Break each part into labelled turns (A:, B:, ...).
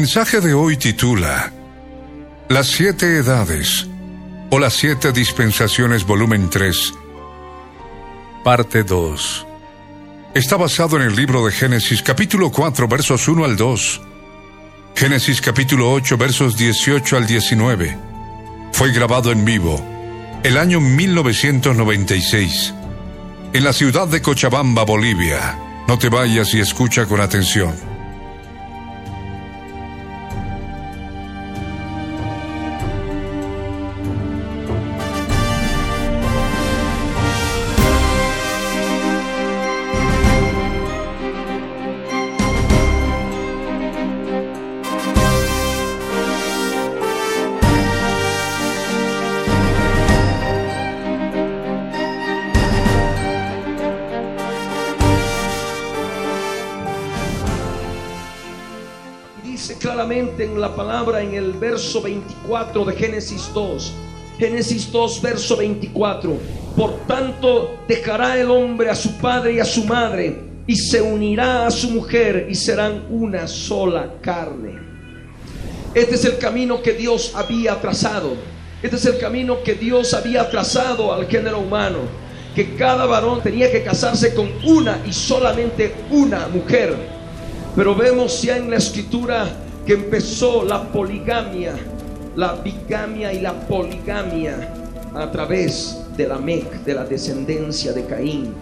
A: Mensaje de hoy titula Las siete edades o las siete dispensaciones volumen 3, parte 2. Está basado en el libro de Génesis capítulo 4 versos 1 al 2, Génesis capítulo 8 versos 18 al 19. Fue grabado en vivo el año 1996 en la ciudad de Cochabamba, Bolivia. No te vayas y escucha con atención.
B: Verso 24 de Génesis 2. Génesis 2, verso 24. Por tanto, dejará el hombre a su padre y a su madre y se unirá a su mujer y serán una sola carne. Este es el camino que Dios había trazado. Este es el camino que Dios había trazado al género humano. Que cada varón tenía que casarse con una y solamente una mujer pero vemos ya en la escritura que empezó la poligamia, la bigamia y la poligamia a través de la Mec, de la descendencia de Caín.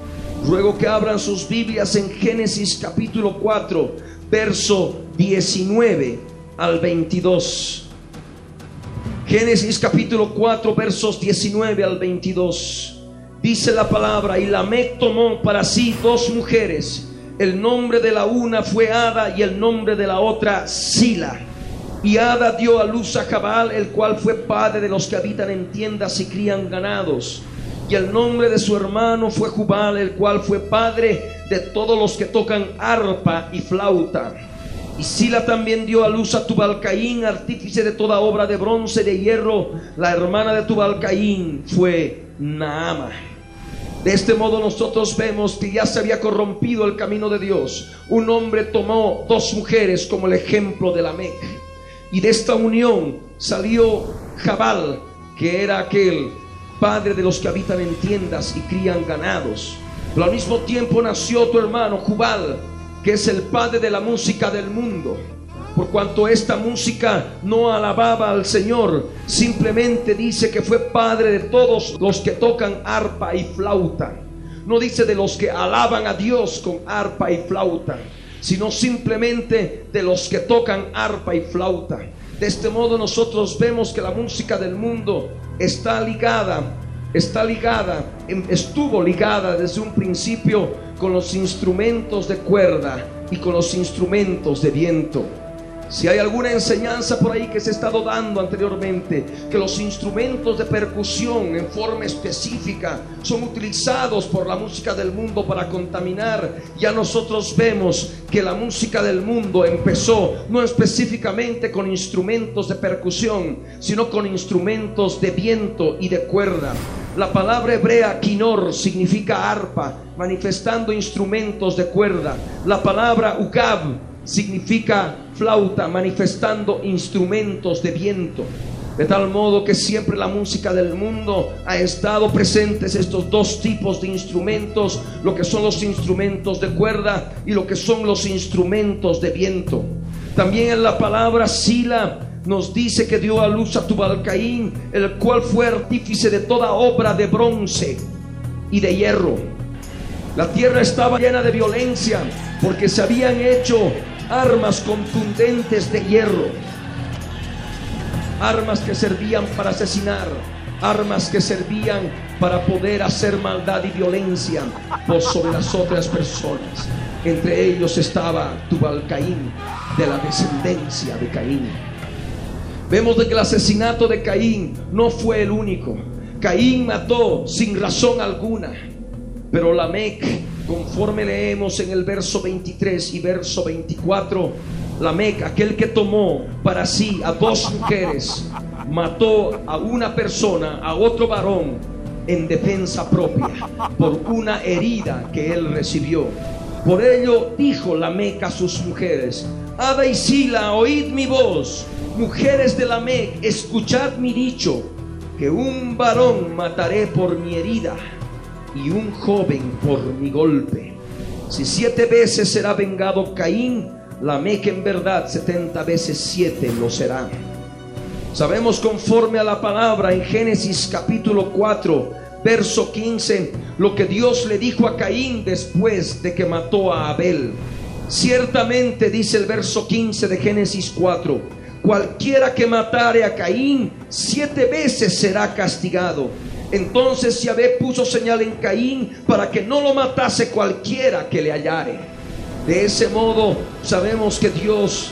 B: Ruego que abran sus Biblias en Génesis capítulo 4, verso 19 al 22. Génesis capítulo 4, versos 19 al 22. Dice la palabra, y Lamec tomó para sí dos mujeres el nombre de la una fue Ada y el nombre de la otra Sila. Y Ada dio a luz a Jabal, el cual fue padre de los que habitan en tiendas y crían ganados. Y el nombre de su hermano fue Jubal, el cual fue padre de todos los que tocan arpa y flauta. Y Sila también dio a luz a Tubalcaín, artífice de toda obra de bronce y de hierro. La hermana de Tubalcaín fue Naama. De este modo nosotros vemos que ya se había corrompido el camino de Dios. Un hombre tomó dos mujeres como el ejemplo de la Mec. Y de esta unión salió Jabal, que era aquel padre de los que habitan en tiendas y crían ganados. Pero al mismo tiempo nació tu hermano Jubal, que es el padre de la música del mundo por cuanto esta música no alababa al Señor, simplemente dice que fue padre de todos los que tocan arpa y flauta. No dice de los que alaban a Dios con arpa y flauta, sino simplemente de los que tocan arpa y flauta. De este modo nosotros vemos que la música del mundo está ligada, está ligada, em, estuvo ligada desde un principio con los instrumentos de cuerda y con los instrumentos de viento. Si hay alguna enseñanza por ahí que se ha estado dando anteriormente, que los instrumentos de percusión en forma específica son utilizados por la música del mundo para contaminar, ya nosotros vemos que la música del mundo empezó no específicamente con instrumentos de percusión, sino con instrumentos de viento y de cuerda. La palabra hebrea kinor significa arpa, manifestando instrumentos de cuerda. La palabra ugab significa flauta manifestando instrumentos de viento. De tal modo que siempre la música del mundo ha estado presentes estos dos tipos de instrumentos, lo que son los instrumentos de cuerda y lo que son los instrumentos de viento. También en la palabra Sila nos dice que dio a luz a Tubalcaín, el cual fue artífice de toda obra de bronce y de hierro. La tierra estaba llena de violencia porque se habían hecho armas contundentes de hierro, armas que servían para asesinar, armas que servían para poder hacer maldad y violencia por sobre las otras personas. Entre ellos estaba Tubal Caín, de la descendencia de Caín. Vemos de que el asesinato de Caín no fue el único. Caín mató sin razón alguna, pero Lamec, conforme leemos en el verso 23 y verso 24, Lamec, aquel que tomó para sí a dos mujeres, mató a una persona, a otro varón, en defensa propia, por una herida que él recibió. Por ello dijo Lamec a sus mujeres, Ada y Sila, oíd mi voz, mujeres de Lamec, escuchad mi dicho, que un varón mataré por mi herida y un joven por mi golpe. Si siete veces será vengado Caín, Lamec en verdad setenta veces siete lo será. Sabemos conforme a la palabra en Génesis capítulo 4, verso 15, lo que Dios le dijo a Caín después de que mató a Abel. Ciertamente dice el verso 15 de Génesis 4, cualquiera que matare a Caín siete veces será castigado. Entonces Yahvé puso señal en Caín para que no lo matase cualquiera que le hallare. De ese modo sabemos que Dios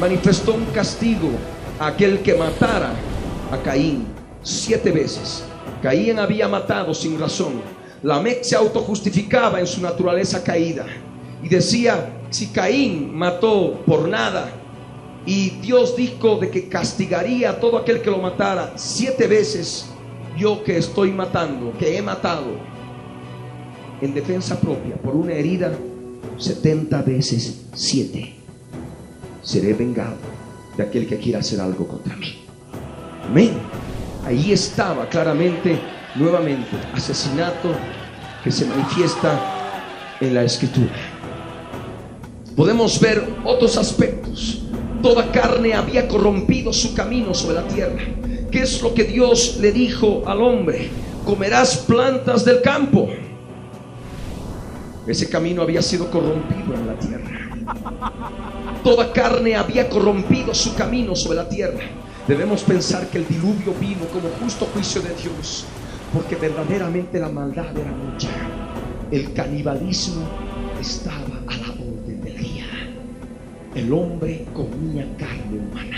B: manifestó un castigo aquel que matara a Caín siete veces. Caín había matado sin razón. Lamec se autojustificaba en su naturaleza caída y decía, si Caín mató por nada y Dios dijo de que castigaría a todo aquel que lo matara siete veces, yo que estoy matando, que he matado en defensa propia por una herida, setenta veces siete, seré vengado de aquel que quiera hacer algo contra mí. Amén. Ahí estaba claramente, nuevamente, asesinato que se manifiesta en la escritura. Podemos ver otros aspectos. Toda carne había corrompido su camino sobre la tierra. ¿Qué es lo que Dios le dijo al hombre? Comerás plantas del campo. Ese camino había sido corrompido en la tierra. Toda carne había corrompido su camino sobre la tierra. Debemos pensar que el diluvio vino como justo juicio de Dios, porque verdaderamente la maldad era mucha. El canibalismo estaba a la orden del día. El hombre comía carne humana.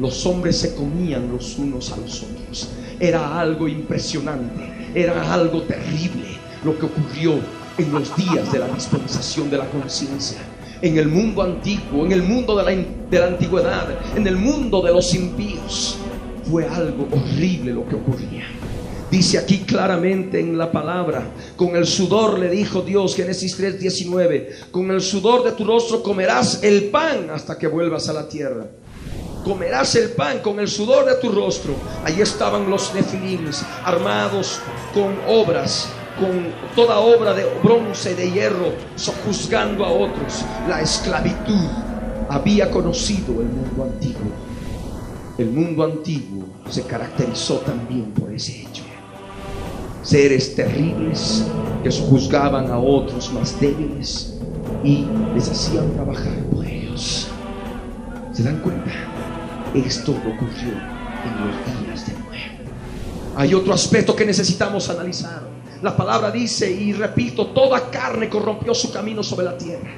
B: Los hombres se comían los unos a los otros. Era algo impresionante, era algo terrible lo que ocurrió en los días de la dispensación de la conciencia en el mundo antiguo, en el mundo de la, de la, antigüedad, en el mundo de los impíos. Fue algo horrible lo que ocurría. Dice aquí claramente en la palabra, con el sudor le dijo Dios, Génesis 3:19, con el sudor de tu rostro comerás el pan hasta que vuelvas a la tierra. Comerás el pan con el sudor de tu rostro. Allí estaban los nefilims armados con obras con toda obra de bronce de hierro, sojuzgando a otros. La esclavitud había conocido el mundo antiguo. El mundo antiguo se caracterizó también por ese hecho. Seres terribles que sojuzgaban a otros más débiles y les hacían trabajar por ellos. ¿Se dan cuenta? Esto ocurrió en los días de Noé. Hay otro aspecto que necesitamos analizar. La palabra dice, y repito, toda carne corrompió su camino sobre la tierra.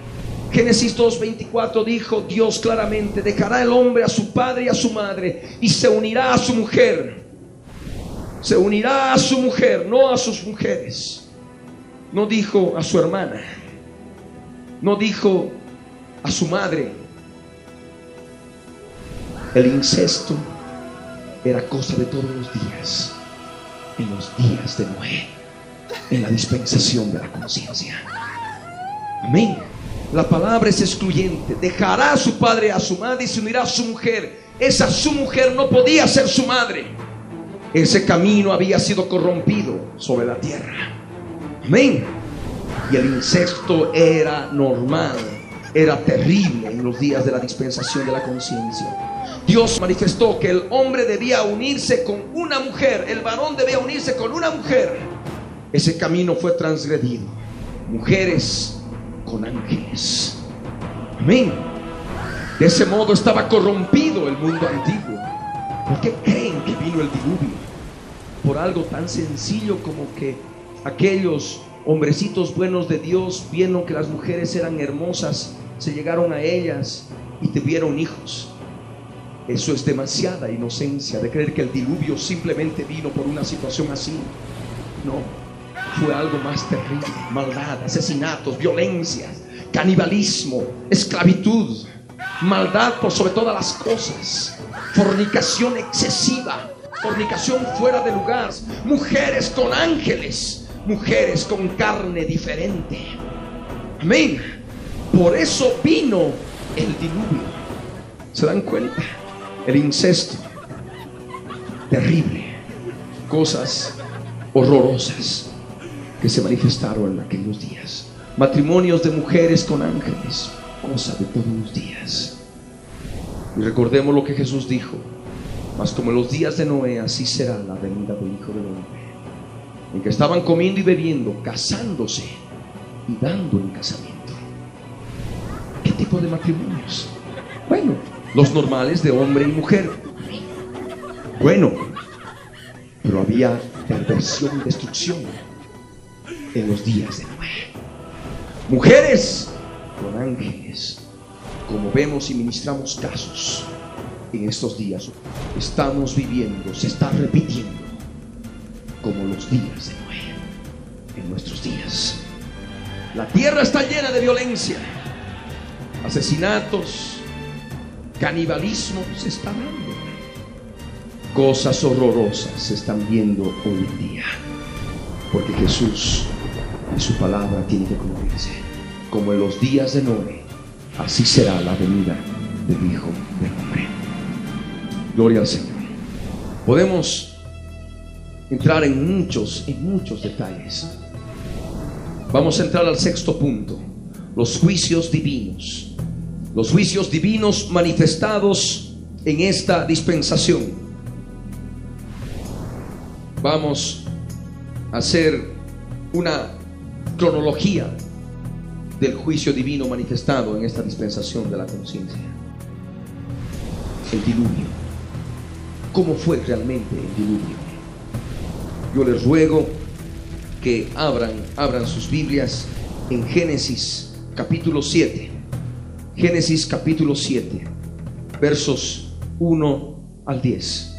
B: Génesis 2.24 dijo Dios claramente, dejará el hombre a su padre y a su madre y se unirá a su mujer. Se unirá a su mujer, no a sus mujeres. No dijo a su hermana. No dijo a su madre. El incesto era cosa de todos los días, en los días de Noé en la dispensación de la conciencia. Amén. La palabra es excluyente. Dejará a su padre a su madre y se unirá a su mujer. Esa su mujer no podía ser su madre. Ese camino había sido corrompido sobre la tierra. Amén. Y el incesto era normal, era terrible en los días de la dispensación de la conciencia. Dios manifestó que el hombre debía unirse con una mujer, el varón debía unirse con una mujer ese camino fue transgredido. Mujeres con ángeles. Amén. De ese modo estaba corrompido el mundo antiguo. ¿Por qué creen que vino el diluvio? por algo tan sencillo como que aquellos hombrecitos buenos de Dios vieron que las mujeres eran hermosas, se llegaron a ellas y tuvieron hijos. Eso es demasiada inocencia de creer que el diluvio simplemente vino por una situación así. No, fue algo más terrible. Maldad, asesinatos, violencia, canibalismo, esclavitud, maldad por sobre todas las cosas, fornicación excesiva, fornicación fuera de lugar, mujeres con ángeles, mujeres con carne diferente. Amén. Por eso vino el diluvio. ¿Se dan cuenta? El incesto. Terrible. Cosas horrorosas que se manifestaron en aquellos días. Matrimonios de mujeres con ángeles. Cosa de todos los días. Y recordemos lo que Jesús dijo. Mas como en los días de Noé, así será la venida del Hijo del Hombre. En que estaban comiendo y bebiendo, casándose y dando en casamiento. ¿Qué tipo de matrimonios? Bueno, los normales de hombre y mujer. Bueno, pero había perversión y destrucción en los días de Noé. Mujeres con ángeles, como vemos y ministramos casos en estos días, estamos viviendo, se está repitiendo como los días de Noé en nuestros días. La tierra está llena de violencia, asesinatos, canibalismo se está dando. Cosas horrorosas se están viendo hoy en día. Porque Jesús y su palabra tiene que cumplirse. Como en los días de Noé, así será la venida del Hijo del Hombre. Gloria al Señor. Podemos entrar en muchos, en muchos detalles. Vamos a entrar al sexto punto, los juicios divinos. Los juicios divinos manifestados en esta dispensación. Vamos a hacer una cronología del juicio divino manifestado en esta dispensación de la conciencia. El diluvio. ¿Cómo fue realmente el diluvio? Yo les ruego que abran, abran sus Biblias en Génesis capítulo 7. Génesis capítulo 7, versos 1 al 10.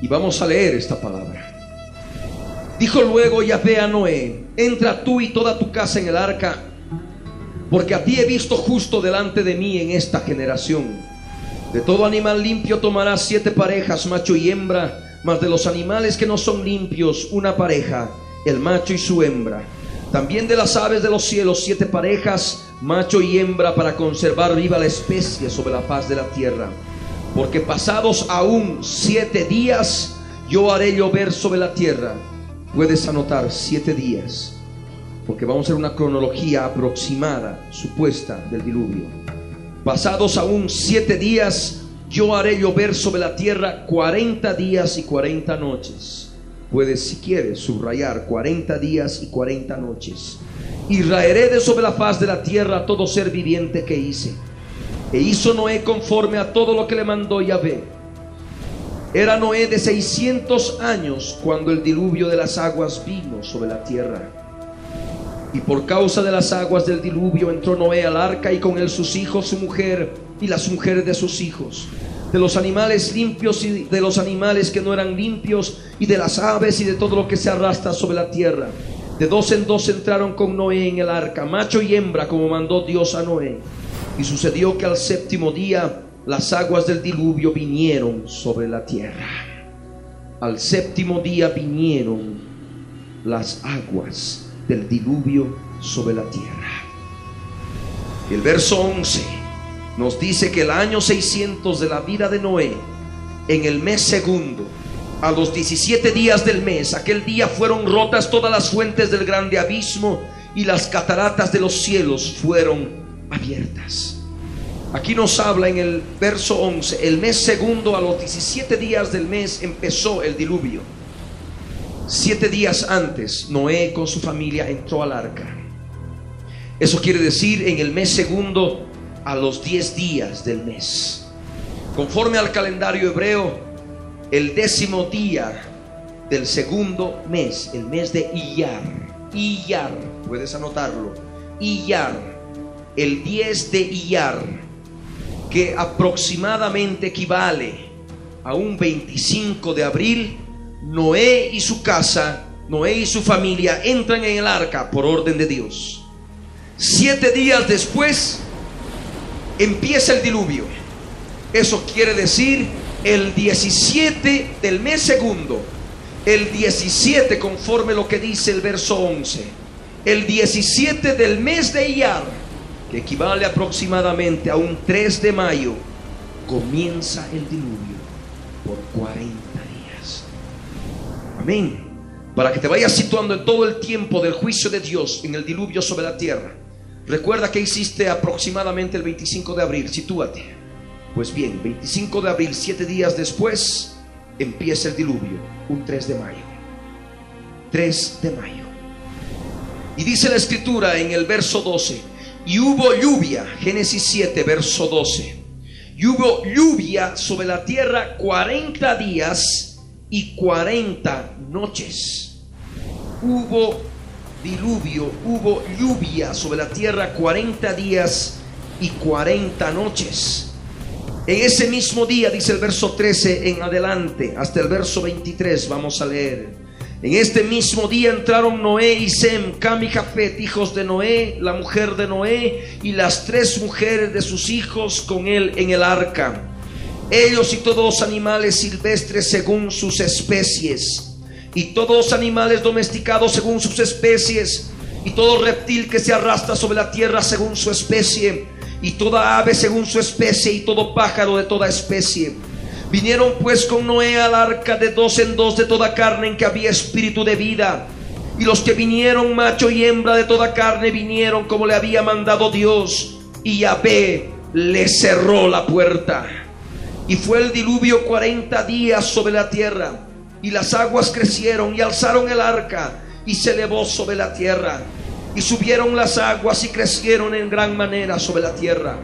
B: Y vamos a leer esta palabra. Dijo luego Yahvé a Noé, entra tú y toda tu casa en el arca, porque a ti he visto justo delante de mí en esta generación. De todo animal limpio tomarás siete parejas, macho y hembra, mas de los animales que no son limpios, una pareja, el macho y su hembra. También de las aves de los cielos, siete parejas, macho y hembra, para conservar viva la especie sobre la faz de la tierra. Porque pasados aún siete días, yo haré llover sobre la tierra. Puedes anotar siete días, porque vamos a hacer una cronología aproximada, supuesta, del diluvio. Pasados aún siete días, yo haré llover sobre la tierra cuarenta días y cuarenta noches. Puedes, si quieres, subrayar cuarenta días y cuarenta noches. Y raeré de sobre la faz de la tierra todo ser viviente que hice. E hizo Noé conforme a todo lo que le mandó Yahvé. Era Noé de 600 años cuando el diluvio de las aguas vino sobre la tierra. Y por causa de las aguas del diluvio entró Noé al arca y con él sus hijos, su mujer y las mujeres de sus hijos. De los animales limpios y de los animales que no eran limpios y de las aves y de todo lo que se arrastra sobre la tierra. De dos en dos entraron con Noé en el arca, macho y hembra, como mandó Dios a Noé. Y sucedió que al séptimo día las aguas del diluvio vinieron sobre la tierra. Al séptimo día vinieron las aguas del diluvio sobre la tierra. El verso 11 nos dice que el año 600 de la vida de Noé, en el mes segundo, a los 17 días del mes, aquel día fueron rotas todas las fuentes del grande abismo y las cataratas de los cielos fueron abiertas. Aquí nos habla en el verso 11, el mes segundo a los 17 días del mes empezó el diluvio. Siete días antes, Noé con su familia entró al arca. Eso quiere decir en el mes segundo a los 10 días del mes. Conforme al calendario hebreo, el décimo día del segundo mes, el mes de Iyar. Iyar, puedes anotarlo. Iyar, el 10 de Iyar, que aproximadamente equivale a un 25 de abril, Noé y su casa, Noé y su familia entran en el arca por orden de Dios. Siete días después empieza el diluvio. Eso quiere decir el 17 del mes segundo, el 17 conforme lo que dice el verso 11, el 17 del mes de Iyar, que equivale aproximadamente a un 3 de mayo, comienza el diluvio por 40 días. Amén. Para que te vayas situando en todo el tiempo del juicio de Dios en el diluvio sobre la tierra. Recuerda que hiciste aproximadamente el 25 de abril, sitúate. Pues bien, 25 de abril, siete días después, empieza el diluvio, un 3 de mayo. 3 de mayo. Y dice la escritura en el verso 12, y hubo lluvia, Génesis 7, verso 12. Y hubo lluvia sobre la tierra 40 días y 40 noches. Hubo diluvio, hubo lluvia sobre la tierra 40 días y 40 noches. En ese mismo día, dice el verso 13 en adelante, hasta el verso 23, vamos a leer. En este mismo día entraron Noé y Sem, Cam y Jafet, hijos de Noé, la mujer de Noé y las tres mujeres de sus hijos con él en el arca. Ellos y todos los animales silvestres según sus especies, y todos los animales domesticados según sus especies, y todo reptil que se arrastra sobre la tierra según su especie y toda ave según su especie y todo pájaro de toda especie. Vinieron pues con Noé al arca de dos en dos de toda carne en que había espíritu de vida. Y los que vinieron, macho y hembra de toda carne, vinieron como le había mandado Dios. Y Yahvé le cerró la puerta. Y fue el diluvio cuarenta días sobre la tierra. Y las aguas crecieron y alzaron el arca y se elevó sobre la tierra. Y subieron las aguas y crecieron en gran manera sobre la tierra.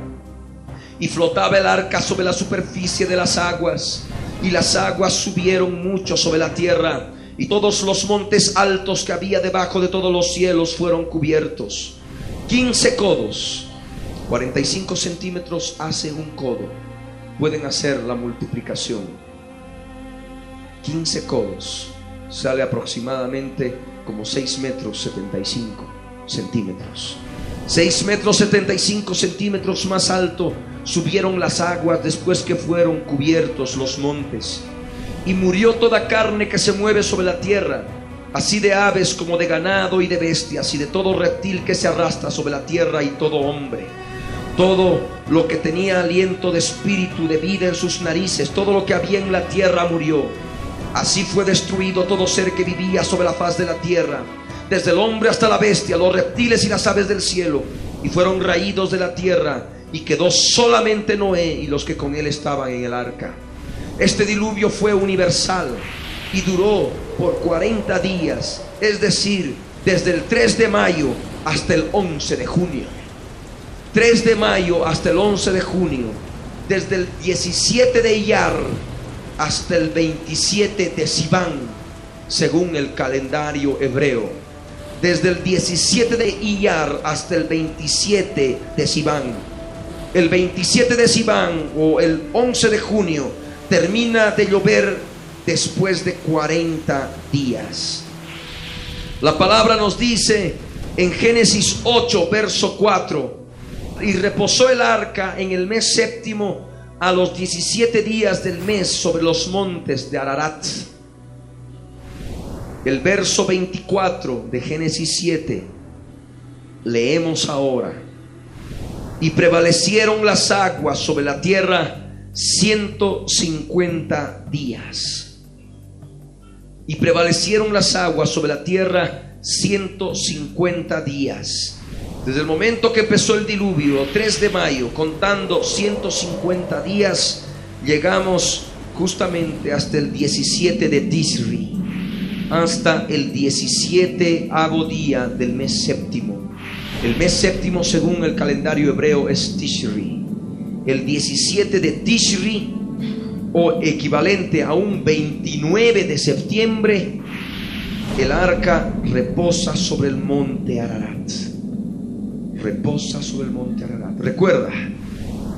B: Y flotaba el arca sobre la superficie de las aguas. Y las aguas subieron mucho sobre la tierra. Y todos los montes altos que había debajo de todos los cielos fueron cubiertos. 15 codos. 45 centímetros hace un codo. Pueden hacer la multiplicación. 15 codos. Sale aproximadamente como 6 metros 75 centímetros. 6 metros 75 centímetros más alto subieron las aguas después que fueron cubiertos los montes. Y murió toda carne que se mueve sobre la tierra, así de aves como de ganado y de bestias, y de todo reptil que se arrastra sobre la tierra y todo hombre. Todo lo que tenía aliento de espíritu, de vida en sus narices, todo lo que había en la tierra murió. Así fue destruido todo ser que vivía sobre la faz de la tierra desde el hombre hasta la bestia, los reptiles y las aves del cielo, y fueron raídos de la tierra, y quedó solamente Noé y los que con él estaban en el arca. Este diluvio fue universal y duró por 40 días, es decir, desde el 3 de mayo hasta el 11 de junio. 3 de mayo hasta el 11 de junio, desde el 17 de Iyar hasta el 27 de Sivan, según el calendario hebreo desde el 17 de Iyar hasta el 27 de Sivan. El 27 de Sivan o el 11 de junio termina de llover después de 40 días. La palabra nos dice en Génesis 8, verso 4, y reposó el arca en el mes séptimo a los 17 días del mes sobre los montes de Ararat el verso 24 de Génesis 7, leemos ahora, y prevalecieron las aguas sobre la tierra 150 días. Y prevalecieron las aguas sobre la tierra 150 días. Desde el momento que empezó el diluvio, 3 de mayo, contando 150 días, llegamos justamente hasta el 17 de Tisri hasta el 17 día del mes séptimo. El mes séptimo según el calendario hebreo es Tishri. El 17 de Tishri o equivalente a un 29 de septiembre, el arca reposa sobre el monte Ararat. Reposa sobre el monte Ararat. Recuerda,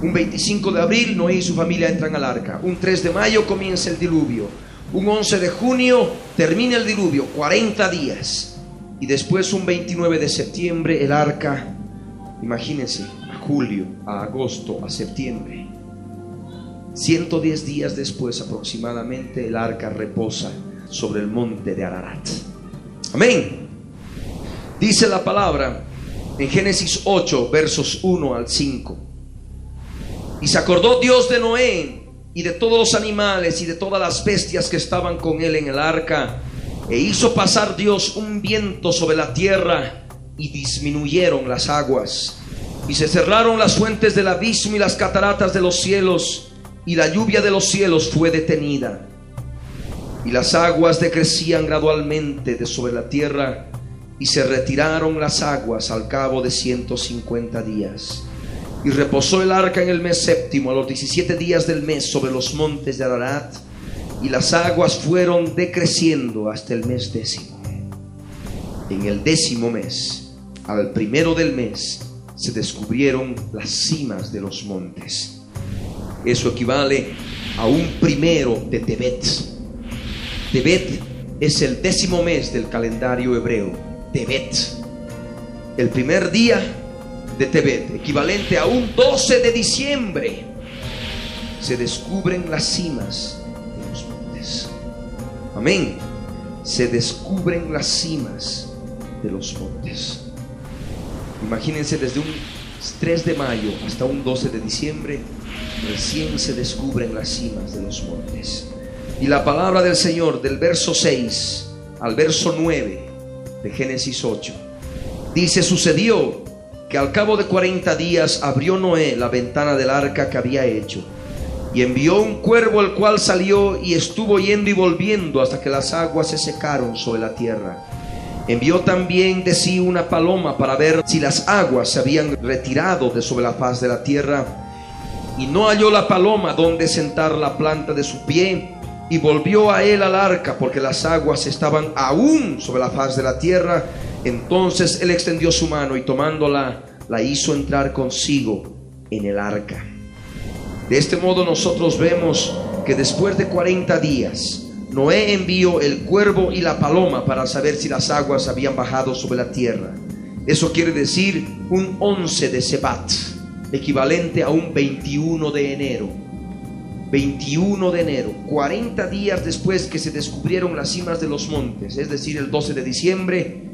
B: un 25 de abril Noé y su familia entran al arca. Un 3 de mayo comienza el diluvio. Un 11 de junio termina el diluvio, 40 días. Y después un 29 de septiembre el arca, imagínense, a julio, a agosto, a septiembre. 110 días después aproximadamente el arca reposa sobre el monte de Ararat. Amén. Dice la palabra en Génesis 8, versos 1 al 5. Y se acordó Dios de Noé y de todos los animales y de todas las bestias que estaban con él en el arca. E hizo pasar Dios un viento sobre la tierra y disminuyeron las aguas. Y se cerraron las fuentes del abismo y las cataratas de los cielos y la lluvia de los cielos fue detenida. Y las aguas decrecían gradualmente de sobre la tierra y se retiraron las aguas al cabo de 150 días. Y reposó el arca en el mes séptimo, a los 17 días del mes, sobre los montes de Ararat, y las aguas fueron decreciendo hasta el mes décimo. En el décimo mes, al primero del mes, se descubrieron las cimas de los montes. Eso equivale a un primero de Tebet. Tebet es el décimo mes del calendario hebreo. Tebet. El primer día de Tebet, equivalente a un 12 de diciembre, se descubren las cimas de los montes. Amén. Se descubren las cimas de los montes. Imagínense desde un 3 de mayo hasta un 12 de diciembre, recién se descubren las cimas de los montes. Y la palabra del Señor del verso 6 al verso 9 de Génesis 8 dice, sucedió que al cabo de 40 días abrió Noé la ventana del arca que había hecho y envió un cuervo el cual salió y estuvo yendo y volviendo hasta que las aguas se secaron sobre la tierra. Envió también de sí una paloma para ver si las aguas se habían retirado de sobre la faz de la tierra. Y no halló la paloma donde sentar la planta de su pie. Y volvió a él al arca porque las aguas estaban aún sobre la faz de la tierra. Entonces él extendió su mano y tomándola la hizo entrar consigo en el arca. De este modo nosotros vemos que después de 40 días, Noé envió el cuervo y la paloma para saber si las aguas habían bajado sobre la tierra. Eso quiere decir un 11 de Sebat, equivalente a un 21 de enero. 21 de enero, 40 días después que se descubrieron las cimas de los montes, es decir, el 12 de diciembre,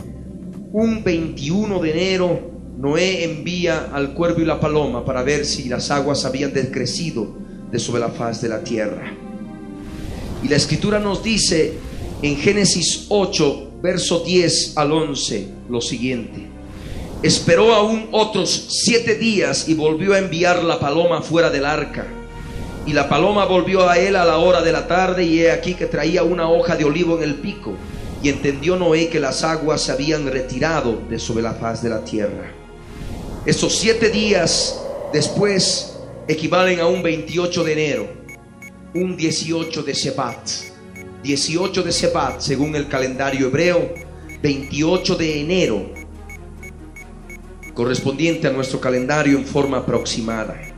B: un 21 de enero, Noé envía al cuervo y la paloma para ver si las aguas habían decrecido de sobre la faz de la tierra. Y la escritura nos dice en Génesis 8, verso 10 al 11, lo siguiente. Esperó aún otros siete días y volvió a enviar la paloma fuera del arca. Y la paloma volvió a él a la hora de la tarde y he aquí que traía una hoja de olivo en el pico. Y entendió Noé que las aguas se habían retirado de sobre la faz de la tierra. Esos siete días después equivalen a un 28 de enero un 18 de Sebat. 18 de Sebat según el calendario hebreo, 28 de enero, correspondiente a nuestro calendario en forma aproximada.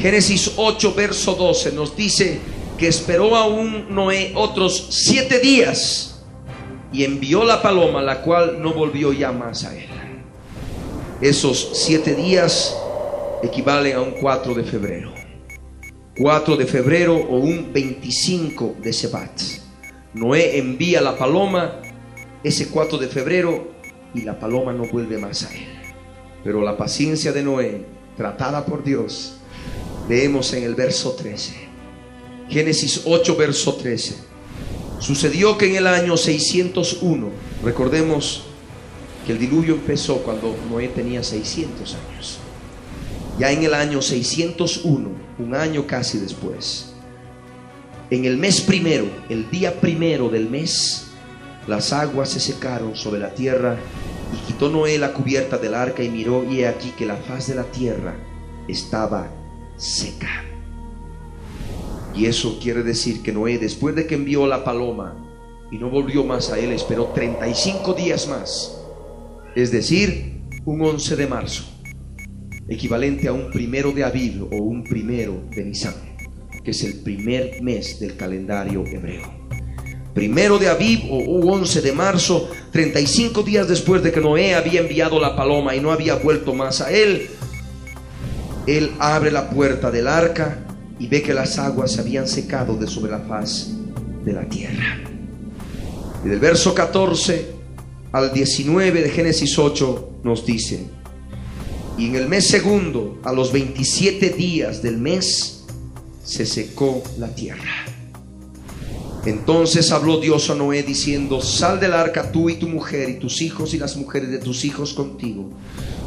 B: Génesis 8, verso 12 nos dice que esperó aún Noé otros siete días y envió la paloma, la cual no volvió ya más a él. Esos siete días equivalen a un 4 de febrero. 4 de febrero o un 25 de Sebat. Noé envía la paloma ese 4 de febrero y la paloma no vuelve más a él. Pero la paciencia de Noé, tratada por Dios, leemos en el verso 13. Génesis 8, verso 13. Sucedió que en el año 601, recordemos que el diluvio empezó cuando Noé tenía 600 años. Ya en el año 601, un año casi después, en el mes primero, el día primero del mes, las aguas se secaron sobre la tierra y quitó Noé la cubierta del arca y miró y he aquí que la faz de la tierra estaba seca. Y eso quiere decir que Noé, después de que envió la paloma y no volvió más a él, esperó 35 días más. Es decir, un 11 de marzo, equivalente a un primero de Aviv o un primero de Nisan, que es el primer mes del calendario hebreo. Primero de Aviv o 11 de marzo, 35 días después de que Noé había enviado la paloma y no había vuelto más a él, él abre la puerta del arca y ve que las aguas se habían secado de sobre la faz de la tierra. Y del verso 14 al 19 de Génesis 8 nos dice, y en el mes segundo, a los 27 días del mes, se secó la tierra. Entonces habló Dios a Noé diciendo, sal del arca tú y tu mujer y tus hijos y las mujeres de tus hijos contigo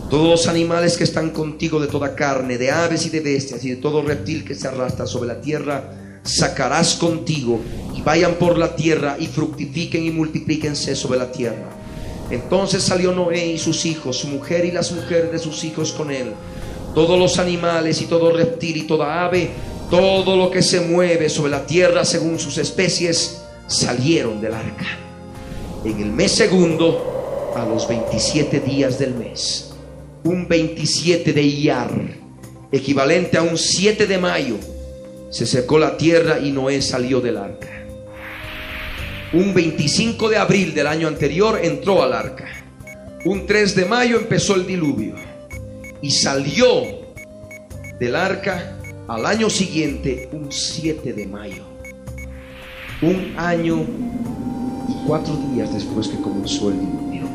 B: todos los animales que están contigo de toda carne, de aves y de bestias y de todo reptil que se arrastra sobre la tierra, sacarás contigo y vayan por la tierra y fructifiquen y multiplíquense sobre la tierra. Entonces salió Noé y sus hijos, su mujer y las mujeres de sus hijos con él. Todos los animales y todo reptil y toda ave, todo lo que se mueve sobre la tierra según sus especies, salieron del arca. En el mes segundo, a los 27 días del mes un 27 de Iyar, equivalente a un 7 de mayo, se secó la tierra y Noé salió del arca. Un 25 de abril del año anterior entró al arca. Un 3 de mayo empezó el diluvio y salió del arca al año siguiente, un 7 de mayo. Un año y cuatro días después que comenzó el diluvio,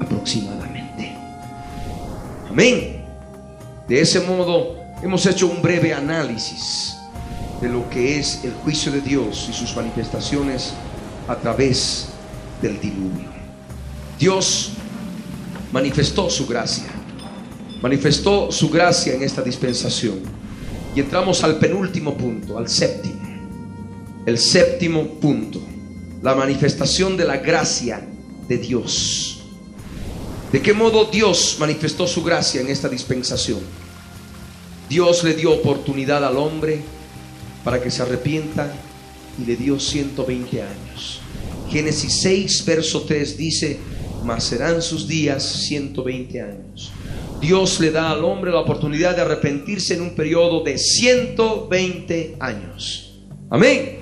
B: aproximadamente. Amén. De ese modo hemos hecho un breve análisis de lo que es el juicio de Dios y sus manifestaciones a través del diluvio. Dios manifestó su gracia, manifestó su gracia en esta dispensación. Y entramos al penúltimo punto, al séptimo. El séptimo punto, la manifestación de la gracia de Dios. ¿De qué modo Dios manifestó su gracia en esta dispensación? Dios le dio oportunidad al hombre para que se arrepienta y le dio 120 años. Génesis 6, verso 3 dice, mas serán sus días 120 años. Dios le da al hombre la oportunidad de arrepentirse en un periodo de 120 años. Amén.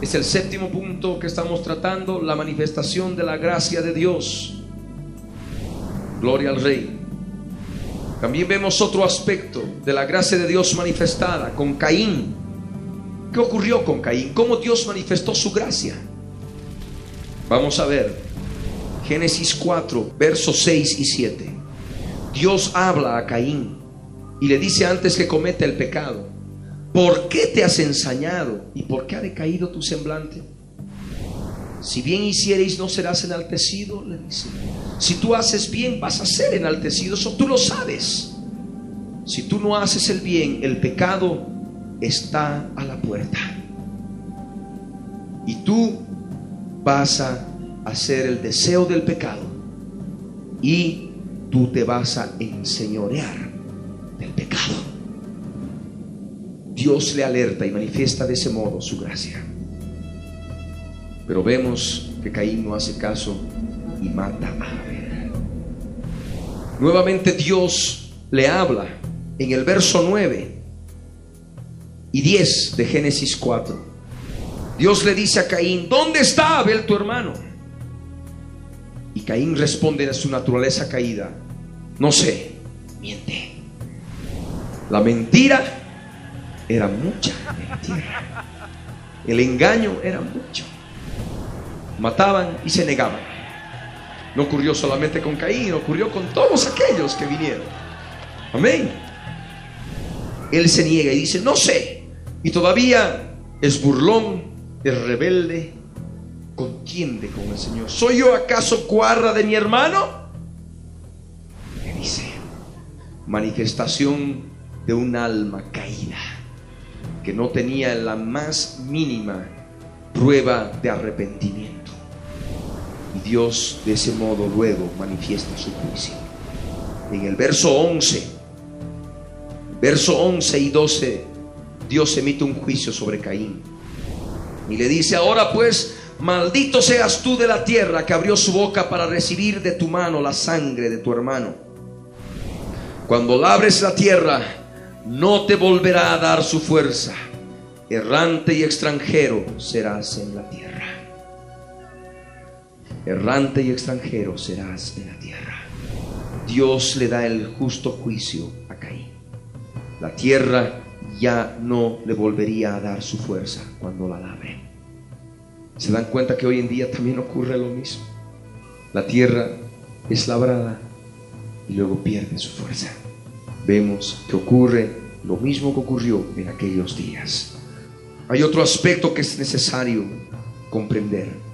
B: Es el séptimo punto que estamos tratando, la manifestación de la gracia de Dios. Gloria al Rey. También vemos otro aspecto de la gracia de Dios manifestada con Caín. ¿Qué ocurrió con Caín? ¿Cómo Dios manifestó su gracia? Vamos a ver. Génesis 4, versos 6 y 7. Dios habla a Caín y le dice antes que cometa el pecado, ¿por qué te has ensañado y por qué ha decaído tu semblante? Si bien hiciereis, no serás enaltecido, le dice. Si tú haces bien, vas a ser enaltecido. Eso tú lo sabes. Si tú no haces el bien, el pecado está a la puerta. Y tú vas a hacer el deseo del pecado. Y tú te vas a enseñorear del pecado. Dios le alerta y manifiesta de ese modo su gracia. Pero vemos que Caín no hace caso y mata a Abel. Nuevamente Dios le habla en el verso 9 y 10 de Génesis 4. Dios le dice a Caín, ¿dónde está Abel tu hermano? Y Caín responde a su naturaleza caída, no sé, miente. La mentira era mucha mentira. El engaño era mucho mataban y se negaban. No ocurrió solamente con Caín, ocurrió con todos aquellos que vinieron. Amén. Él se niega y dice, no sé. Y todavía es burlón, es rebelde, contiende con el Señor. ¿Soy yo acaso cuarra de mi hermano? Le dice, manifestación de un alma caída, que no tenía la más mínima prueba de arrepentimiento. Dios de ese modo luego manifiesta su juicio. En el verso 11, verso 11 y 12 Dios emite un juicio sobre Caín. Y le dice, ahora pues, maldito seas tú de la tierra que abrió su boca para recibir de tu mano la sangre de tu hermano. Cuando labres la tierra, no te volverá a dar su fuerza. Errante y extranjero serás en la tierra. Errante y extranjero serás en la tierra. Dios le da el justo juicio a Caín. La tierra ya no le volvería a dar su fuerza cuando la labre. Se dan cuenta que hoy en día también ocurre lo mismo. La tierra es labrada y luego pierde su fuerza. Vemos que ocurre lo mismo que ocurrió en aquellos días. Hay otro aspecto que es necesario comprender.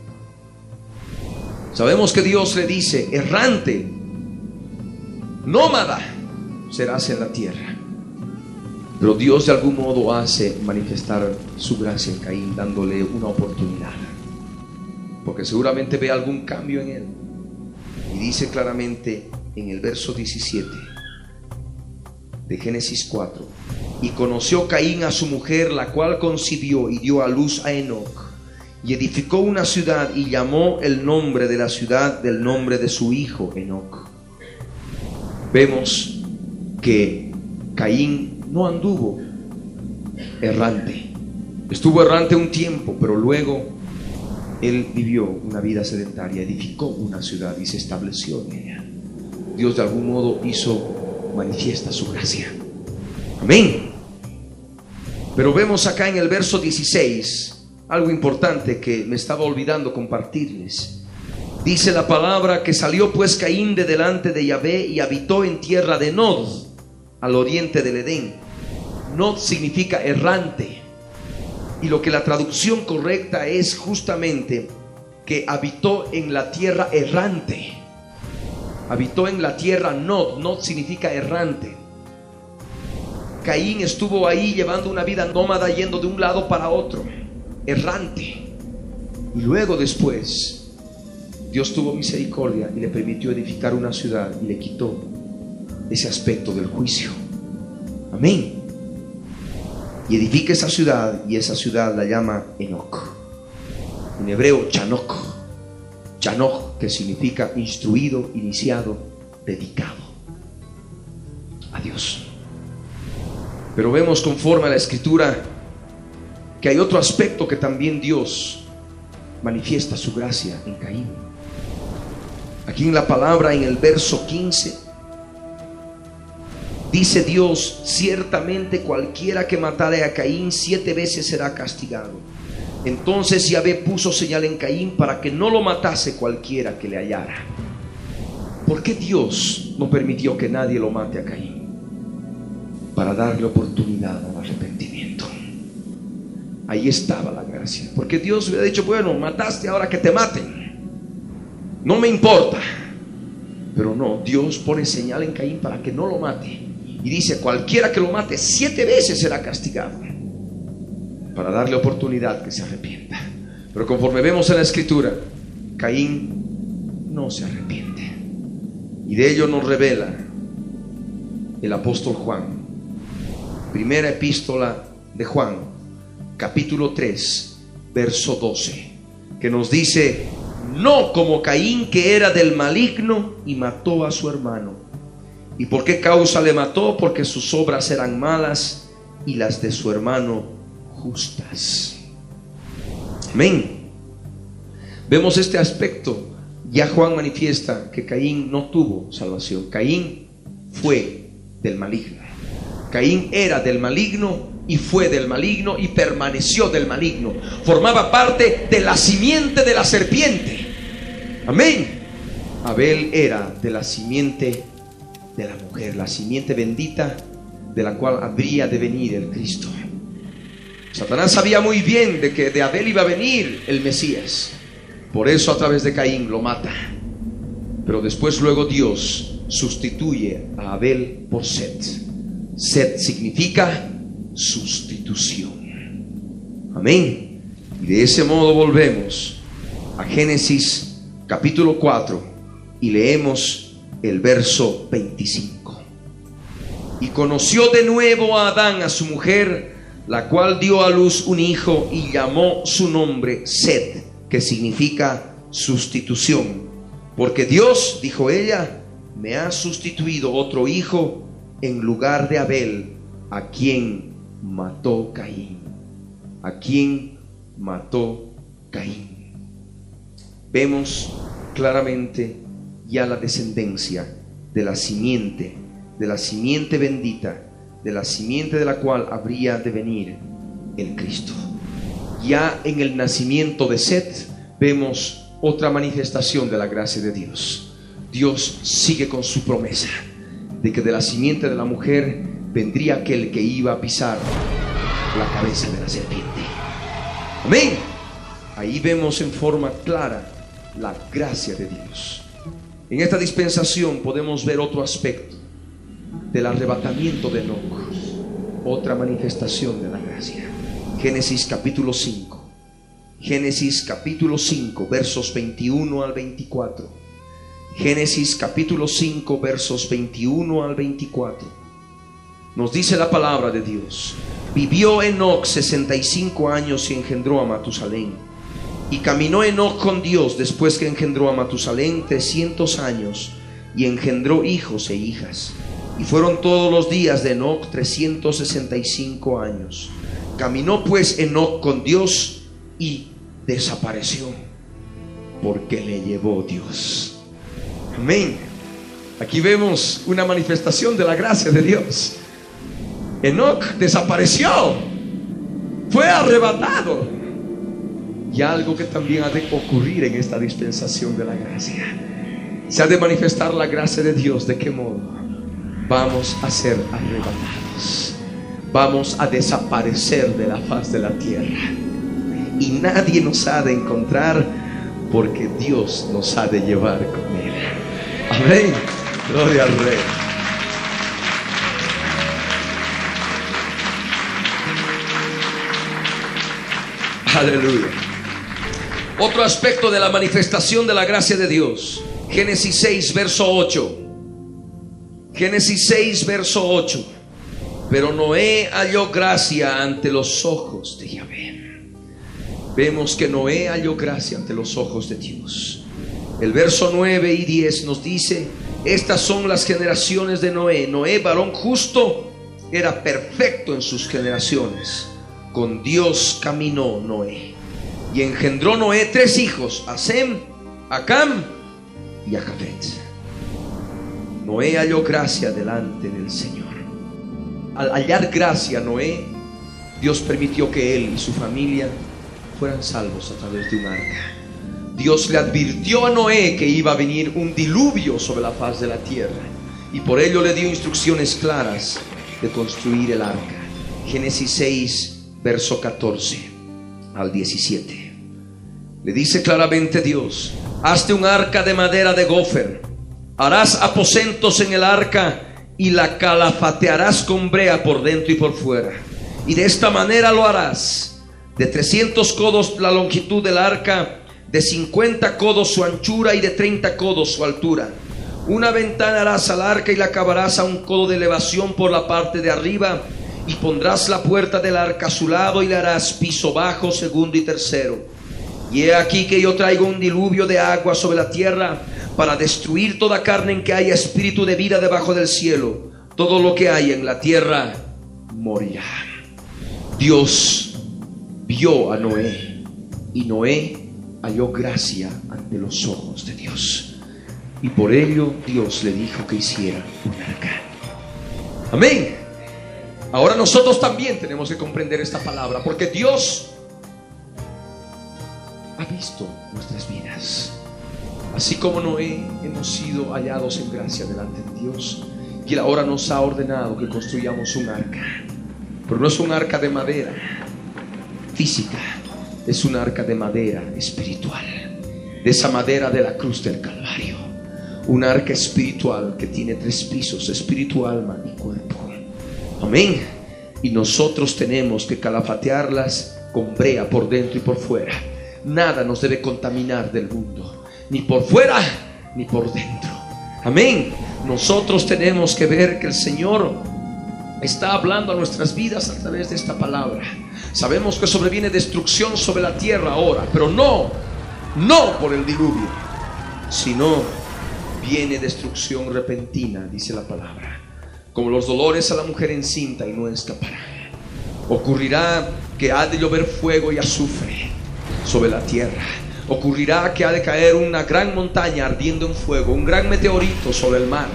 B: Sabemos que Dios le dice, errante, nómada, serás en la tierra. Pero Dios de algún modo hace manifestar su gracia en Caín, dándole una oportunidad. Porque seguramente ve algún cambio en él. Y dice claramente en el verso 17 de Génesis 4, y conoció Caín a su mujer, la cual concibió y dio a luz a Enoch, y edificó una ciudad y llamó el nombre de la ciudad del nombre de su hijo Enoch. Vemos que Caín no anduvo errante. Estuvo errante un tiempo, pero luego él vivió una vida sedentaria, edificó una ciudad y se estableció en ella. Dios de algún modo hizo manifiesta su gracia. Amén. Pero vemos acá en el verso 16 algo importante que me estaba olvidando compartirles. Dice la palabra que salió pues Caín de delante de Yahvé y habitó en tierra de Nod, al oriente del Edén. Nod significa errante. Y lo que la traducción correcta es justamente que habitó en la tierra errante. Habitó en la tierra Nod. Nod significa errante. Caín estuvo ahí llevando una vida nómada yendo de un lado para otro, errante. Y luego después, Dios tuvo misericordia y le permitió edificar una ciudad y le quitó ese aspecto del juicio. Amén. Y edifica esa ciudad y esa ciudad la llama Enoch. En hebreo, Chanok. Chanok, que significa instruido, iniciado, dedicado a Dios. Pero vemos conforme a la escritura que hay otro aspecto que también Dios manifiesta su gracia en Caín. Aquí en la palabra, en el verso 15, dice Dios, ciertamente cualquiera que matare a Caín siete veces será castigado. Entonces Yahvé puso señal en Caín para que no lo matase cualquiera que le hallara. ¿Por qué Dios no permitió que nadie lo mate a Caín? para darle oportunidad al arrepentimiento. Ahí estaba la gracia. Porque Dios hubiera dicho, bueno, mataste ahora que te maten. No me importa. Pero no, Dios pone señal en Caín para que no lo mate. Y dice, cualquiera que lo mate siete veces será castigado. Para darle oportunidad que se arrepienta. Pero conforme vemos en la escritura, Caín no se arrepiente. Y de ello nos revela el apóstol Juan Primera epístola de Juan, capítulo 3, verso 12, que nos dice, no como Caín que era del maligno y mató a su hermano. ¿Y por qué causa le mató? Porque sus obras eran malas y las de su hermano justas. Amén. Vemos este aspecto. Ya Juan manifiesta que Caín no tuvo salvación. Caín fue del maligno. Caín era del maligno y fue del maligno y permaneció del maligno. Formaba parte de la simiente de la serpiente. Amén. Abel era de la simiente de la mujer, la simiente bendita de la cual habría de venir el Cristo. Satanás sabía muy bien de que de Abel iba a venir el Mesías. Por eso a través de Caín lo mata. Pero después luego Dios sustituye a Abel por Set Set significa sustitución. Amén. Y de ese modo volvemos a Génesis capítulo 4 y leemos el verso 25. Y conoció de nuevo a Adán, a su mujer, la cual dio a luz un hijo y llamó su nombre Set, que significa sustitución. Porque Dios, dijo ella, me ha sustituido otro hijo en lugar de Abel, a quien mató Caín. A quien mató Caín. Vemos claramente ya la descendencia de la simiente, de la simiente bendita, de la simiente de la cual habría de venir el Cristo. Ya en el nacimiento de Set vemos otra manifestación de la gracia de Dios. Dios sigue con su promesa de que de la simiente de la mujer vendría aquel que iba a pisar la cabeza de la serpiente. Amén. Ahí vemos en forma clara la gracia de Dios. En esta dispensación podemos ver otro aspecto del arrebatamiento de Enoch, otra manifestación de la gracia. Génesis capítulo 5. Génesis capítulo 5, versos 21 al 24. Génesis capítulo 5, versos 21 al 24. Nos dice la palabra de Dios. Vivió Enoch 65 años y engendró a Matusalén. Y caminó Enoch con Dios después que engendró a Matusalén 300 años y engendró hijos e hijas. Y fueron todos los días de Enoch 365 años. Caminó pues Enoch con Dios y desapareció porque le llevó Dios. Amén. Aquí vemos una manifestación de la gracia de Dios. Enoch desapareció, fue arrebatado. Y algo que también ha de ocurrir en esta dispensación de la gracia. Se ha de manifestar la gracia de Dios. ¿De qué modo? Vamos a ser arrebatados. Vamos a desaparecer de la faz de la tierra y nadie nos ha de encontrar porque Dios nos ha de llevar con Él. Amén. Gloria al Rey. Aleluya. Otro aspecto de la manifestación de la gracia de Dios. Génesis 6, verso 8. Génesis 6, verso 8. Pero Noé halló gracia ante los ojos de Yahvé vemos que Noé halló gracia ante los ojos de Dios. El verso 9 y 10 nos dice, estas son las generaciones de Noé. Noé, varón justo, era perfecto en sus generaciones. Con Dios caminó Noé. Y engendró Noé tres hijos, a Sem, a Cam y a Jafet. Noé halló gracia delante del Señor. Al hallar gracia Noé, Dios permitió que él y su familia fueran salvos a través de un arca. Dios le advirtió a Noé que iba a venir un diluvio sobre la faz de la tierra y por ello le dio instrucciones claras de construir el arca. Génesis 6, verso 14 al 17. Le dice claramente Dios, hazte un arca de madera de gofer, harás aposentos en el arca y la calafatearás con brea por dentro y por fuera. Y de esta manera lo harás de 300 codos la longitud del arca, de 50 codos su anchura y de 30 codos su altura. Una ventana harás al arca y la acabarás a un codo de elevación por la parte de arriba y pondrás la puerta del arca a su lado y le harás piso bajo, segundo y tercero. Y he aquí que yo traigo un diluvio de agua sobre la tierra para destruir toda carne en que haya espíritu de vida debajo del cielo. Todo lo que hay en la tierra morirá. Dios vio a Noé y Noé halló gracia ante los ojos de Dios. Y por ello Dios le dijo que hiciera un arca. Amén. Ahora nosotros también tenemos que comprender esta palabra porque Dios ha visto nuestras vidas. Así como Noé hemos sido hallados en gracia delante de Dios. Y ahora nos ha ordenado que construyamos un arca. Pero no es un arca de madera física, es un arca de madera espiritual, de esa madera de la cruz del Calvario. Un arca espiritual que tiene tres pisos, espíritu, alma y cuerpo. Amén. Y nosotros tenemos que calafatearlas con brea por dentro y por fuera. Nada nos debe contaminar del mundo, ni por fuera ni por dentro. Amén. Nosotros tenemos que ver que el Señor está hablando a nuestras vidas a través de esta palabra. Sabemos que sobreviene destrucción sobre la tierra ahora, pero no, no por el diluvio, sino viene destrucción repentina, dice la palabra. Como los dolores a la mujer encinta y no escapará. Ocurrirá que ha de llover fuego y azufre sobre la tierra. Ocurrirá que ha de caer una gran montaña ardiendo en fuego, un gran meteorito sobre el mar.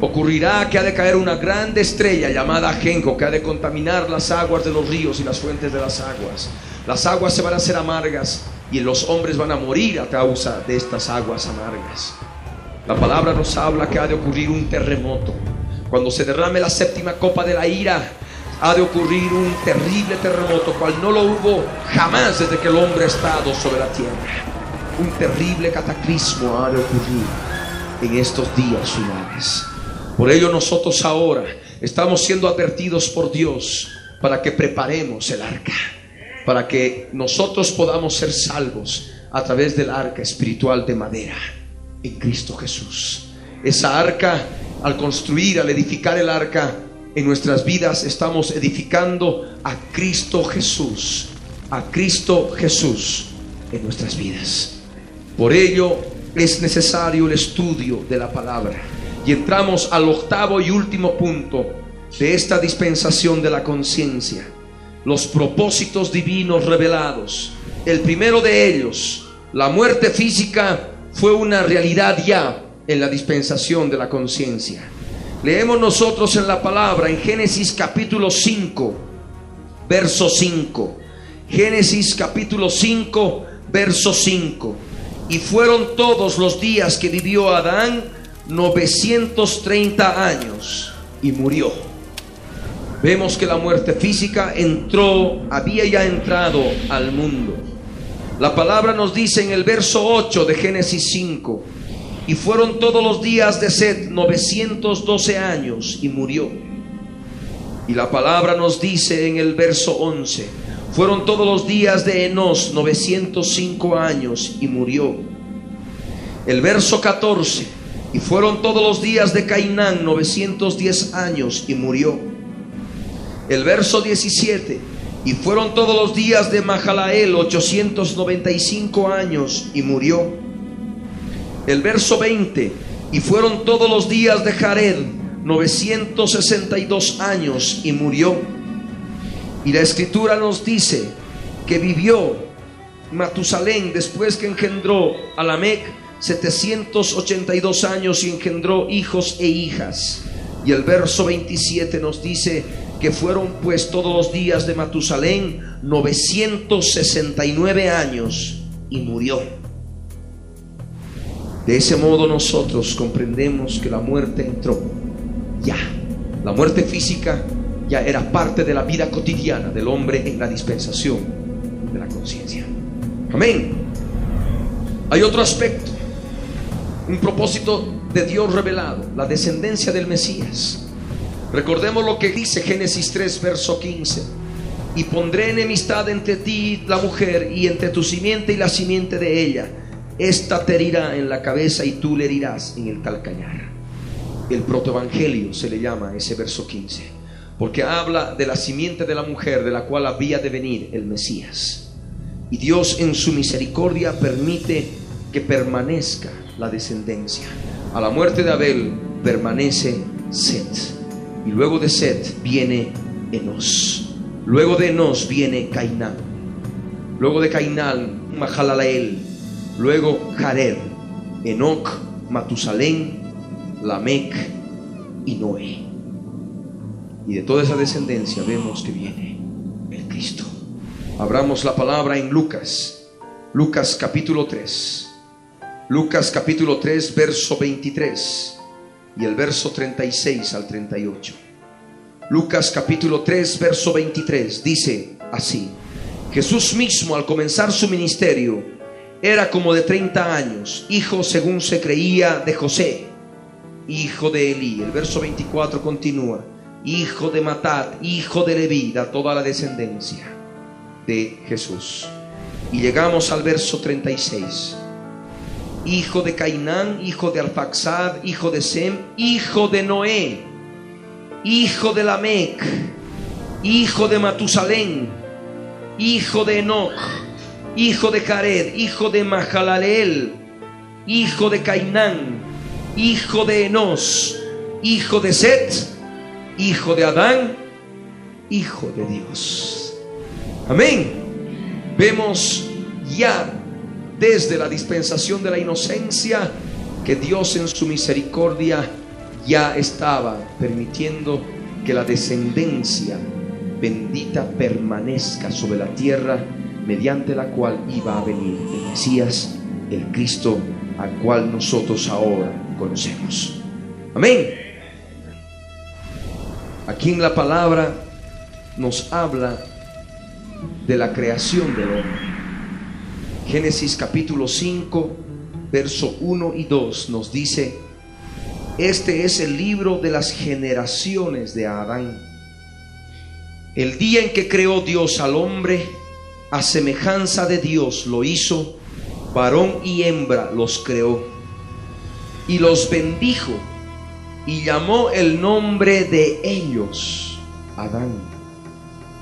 B: Ocurrirá que ha de caer una grande estrella llamada Genco que ha de contaminar las aguas de los ríos y las fuentes de las aguas. Las aguas se van a hacer amargas y los hombres van a morir a causa de estas aguas amargas. La palabra nos habla que ha de ocurrir un terremoto. Cuando se derrame la séptima copa de la ira, ha de ocurrir un terrible terremoto, cual no lo hubo jamás desde que el hombre ha estado sobre la tierra. Un terrible cataclismo ha de ocurrir en estos días finales. Por ello nosotros ahora estamos siendo advertidos por Dios para que preparemos el arca, para que nosotros podamos ser salvos a través del arca espiritual de madera en Cristo Jesús. Esa arca, al construir, al edificar el arca, en nuestras vidas estamos edificando a Cristo Jesús, a Cristo Jesús en nuestras vidas. Por ello es necesario el estudio de la palabra. Y entramos al octavo y último punto de esta dispensación de la conciencia. Los propósitos divinos revelados. El primero de ellos, la muerte física, fue una realidad ya en la dispensación de la conciencia. Leemos nosotros en la palabra en Génesis capítulo 5, verso 5. Génesis capítulo 5, verso 5. Y fueron todos los días que vivió Adán 930 años y murió. Vemos que la muerte física entró, había ya entrado al mundo. La palabra nos dice en el verso 8 de Génesis 5, y fueron todos los días de Sed 912 años y murió. Y la palabra nos dice en el verso 11, fueron todos los días de Enos 905 años y murió. El verso 14, y fueron todos los días de Cainán 910 años y murió. El verso 17, y fueron todos los días de Mahalael 895 años y murió el verso 20, y fueron todos los días de Jared 962 años y murió. Y la escritura nos dice que vivió Matusalén después que engendró a Lamec 782 años y engendró hijos e hijas. Y el verso 27 nos dice que fueron pues todos los días de Matusalén 969 años y murió. De ese modo nosotros comprendemos que la muerte entró ya. La muerte física ya era parte de la vida cotidiana del hombre en la dispensación de la conciencia. Amén. Hay otro aspecto, un propósito de Dios revelado, la descendencia del Mesías. Recordemos lo que dice Génesis 3, verso 15. Y pondré enemistad entre ti, la mujer, y entre tu simiente y la simiente de ella esta te herirá en la cabeza y tú le herirás en el calcañar. El protoevangelio se le llama ese verso 15, porque habla de la simiente de la mujer de la cual había de venir el Mesías. Y Dios en su misericordia permite que permanezca la descendencia. A la muerte de Abel permanece Set. Y luego de Set viene Enos. Luego de Enos viene Cainán. Luego de Cainán, Mahalalael luego Jared, Enoch, Matusalén, Lamec y Noé. Y de toda esa descendencia vemos que viene el Cristo. Abramos la palabra en Lucas, Lucas capítulo 3. Lucas capítulo 3, verso 23 y el verso 36 al 38. Lucas capítulo 3, verso 23 dice así, Jesús mismo al comenzar su ministerio, era como de 30 años, hijo según se creía de José, hijo de Elí. El verso 24 continúa, hijo de Matat, hijo de Leví, da toda la descendencia de Jesús. Y llegamos al verso 36. Hijo de Cainán, hijo de Alfaxad, hijo de Sem, hijo de Noé, hijo de Lamec, hijo de Matusalén, hijo de Enoch, hijo de Jared, hijo de Mahalaleel, hijo de Cainán, hijo de Enos, hijo de Set, hijo de Adán, hijo de Dios. Amén. Vemos ya desde la dispensación de la inocencia que Dios en su misericordia ya estaba permitiendo que la descendencia bendita permanezca sobre la tierra mediante la cual iba a venir el Mesías, el Cristo al cual nosotros ahora conocemos. Amén. Aquí en la palabra nos habla de la creación del hombre. Génesis capítulo 5, verso 1 y 2 nos dice, este es el libro de las generaciones de Adán. El día en que creó Dios al hombre, a semejanza de Dios lo hizo, varón y hembra los creó, y los bendijo, y llamó el nombre de ellos, Adán,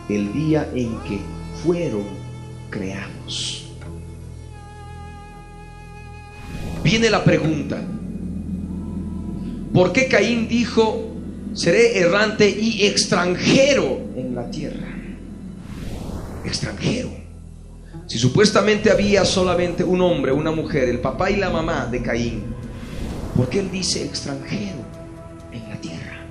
B: el día en que fueron creados. Viene la pregunta, ¿por qué Caín dijo, seré errante y extranjero en la tierra? Extranjero. Si supuestamente había solamente un hombre, una mujer, el papá y la mamá de Caín, ¿por qué él dice extranjero en la tierra?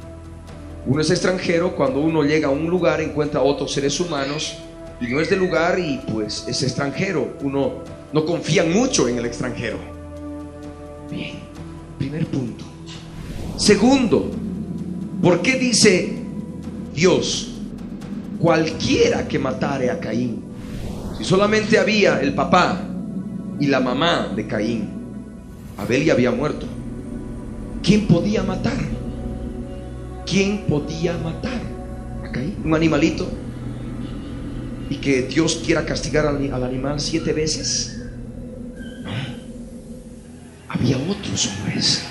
B: Uno es extranjero cuando uno llega a un lugar, encuentra a otros seres humanos y no es de lugar y pues es extranjero. Uno no confía mucho en el extranjero. Bien, primer punto. Segundo, ¿por qué dice Dios, cualquiera que matare a Caín? Si solamente había el papá y la mamá de Caín, Abel ya había muerto. ¿Quién podía matar? ¿Quién podía matar a Caín? ¿Un animalito? ¿Y que Dios quiera castigar al, al animal siete veces? había otros hombres,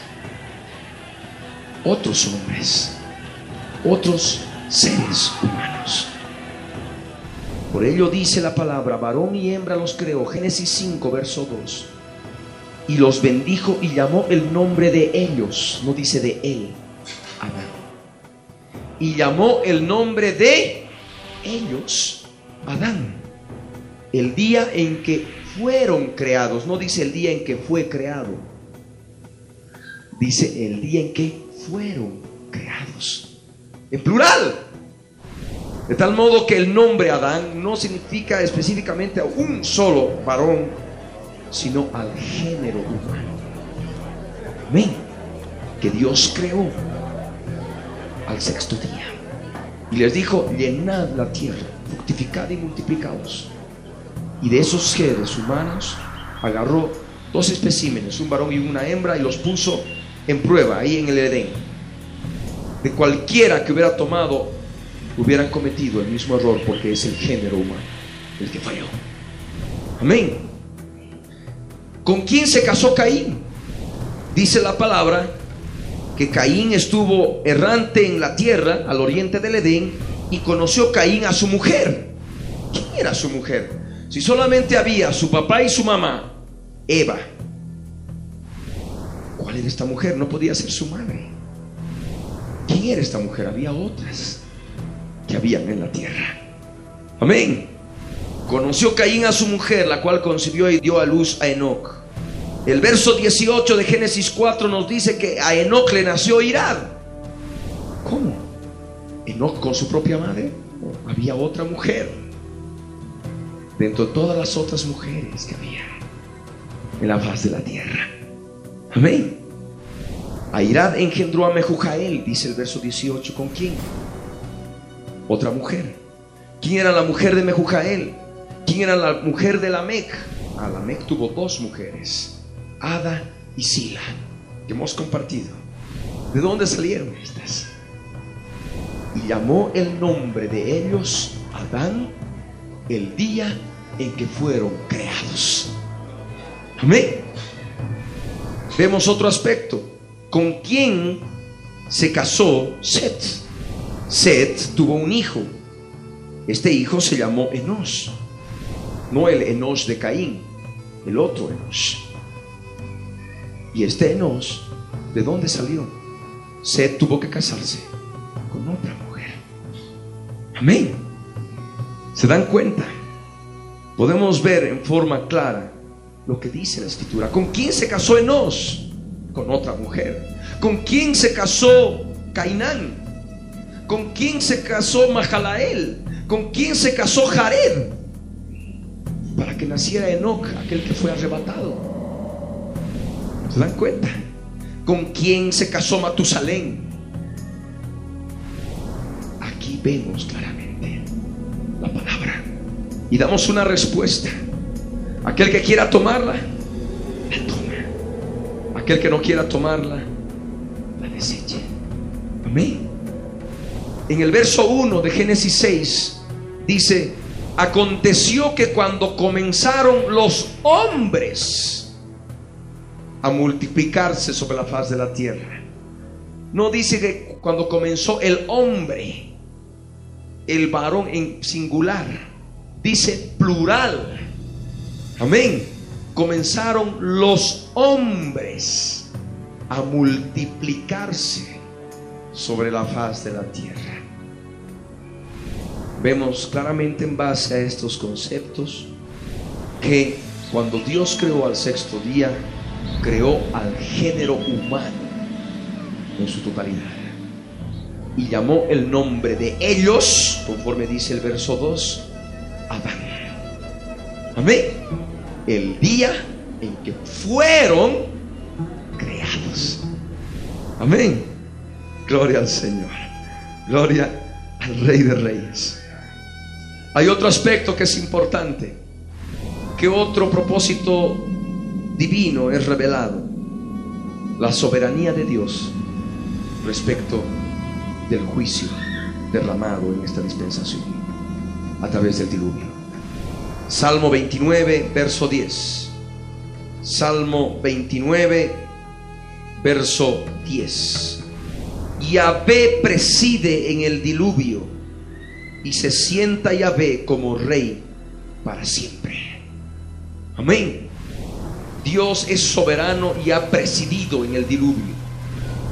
B: otros hombres, otros seres humanos. Por ello dice la palabra, varón y hembra los creó, Génesis 5, verso 2. Y los bendijo y llamó el nombre de ellos, no dice de él, Adán. Y llamó el nombre de ellos, Adán. El día en que fueron creados, no dice el día en que fue creado dice el día en que fueron creados. En plural. De tal modo que el nombre Adán no significa específicamente a un solo varón, sino al género humano. Amén. Que Dios creó al sexto día. Y les dijo, llenad la tierra, fructificad y multiplicaos. Y de esos seres humanos agarró dos especímenes, un varón y una hembra, y los puso en prueba ahí en el Edén. De cualquiera que hubiera tomado, hubieran cometido el mismo error porque es el género humano el que falló. Amén. ¿Con quién se casó Caín? Dice la palabra que Caín estuvo errante en la tierra al oriente del Edén y conoció Caín a su mujer. ¿Quién era su mujer? Si solamente había su papá y su mamá, Eva. ¿Cuál era esta mujer? No podía ser su madre. ¿Quién era esta mujer? Había otras que habían en la tierra. Amén. Conoció Caín a su mujer, la cual concibió y dio a luz a Enoch. El verso 18 de Génesis 4 nos dice que a Enoch le nació Irad. ¿Cómo? Enoch con su propia madre. Había otra mujer. Dentro de todas las otras mujeres que había en la faz de la tierra. Amén. Airad engendró a Mejujael, dice el verso 18. ¿Con quién? Otra mujer. ¿Quién era la mujer de Mejujael? ¿Quién era la mujer de Lamec? Ah, Lamec tuvo dos mujeres, Ada y Sila, que hemos compartido. ¿De dónde salieron estas? Y llamó el nombre de ellos Adán el día en que fueron creados. Amén. Vemos otro aspecto. ¿Con quién se casó Set? Set tuvo un hijo. Este hijo se llamó Enos. No el Enos de Caín, el otro Enos. Y este Enos, ¿de dónde salió? Set tuvo que casarse con otra mujer. Amén. ¿Se dan cuenta? Podemos ver en forma clara lo que dice la escritura. ¿Con quién se casó Enos? Con otra mujer. ¿Con quién se casó Cainán? ¿Con quién se casó Mahalael? ¿Con quién se casó Jared? Para que naciera Enoch, aquel que fue arrebatado. ¿Se dan cuenta? ¿Con quién se casó Matusalén? Aquí vemos claramente la palabra y damos una respuesta. Aquel que quiera tomarla, la toma. Aquel que no quiera tomarla, la deseche. Amén. En el verso 1 de Génesis 6 dice, aconteció que cuando comenzaron los hombres a multiplicarse sobre la faz de la tierra, no dice que cuando comenzó el hombre, el varón en singular, dice plural. Amén. Comenzaron los hombres a multiplicarse sobre la faz de la tierra. Vemos claramente en base a estos conceptos que cuando Dios creó al sexto día, creó al género humano en su totalidad. Y llamó el nombre de ellos, conforme dice el verso 2, Adán. Amén. El día en que fueron creados. Amén. Gloria al Señor. Gloria al Rey de Reyes. Hay otro aspecto que es importante. Que otro propósito divino es revelado. La soberanía de Dios respecto del juicio derramado en esta dispensación a través del diluvio. Salmo 29, verso 10. Salmo 29, verso 10. Yahvé preside en el diluvio y se sienta Yahvé como rey para siempre. Amén. Dios es soberano y ha presidido en el diluvio.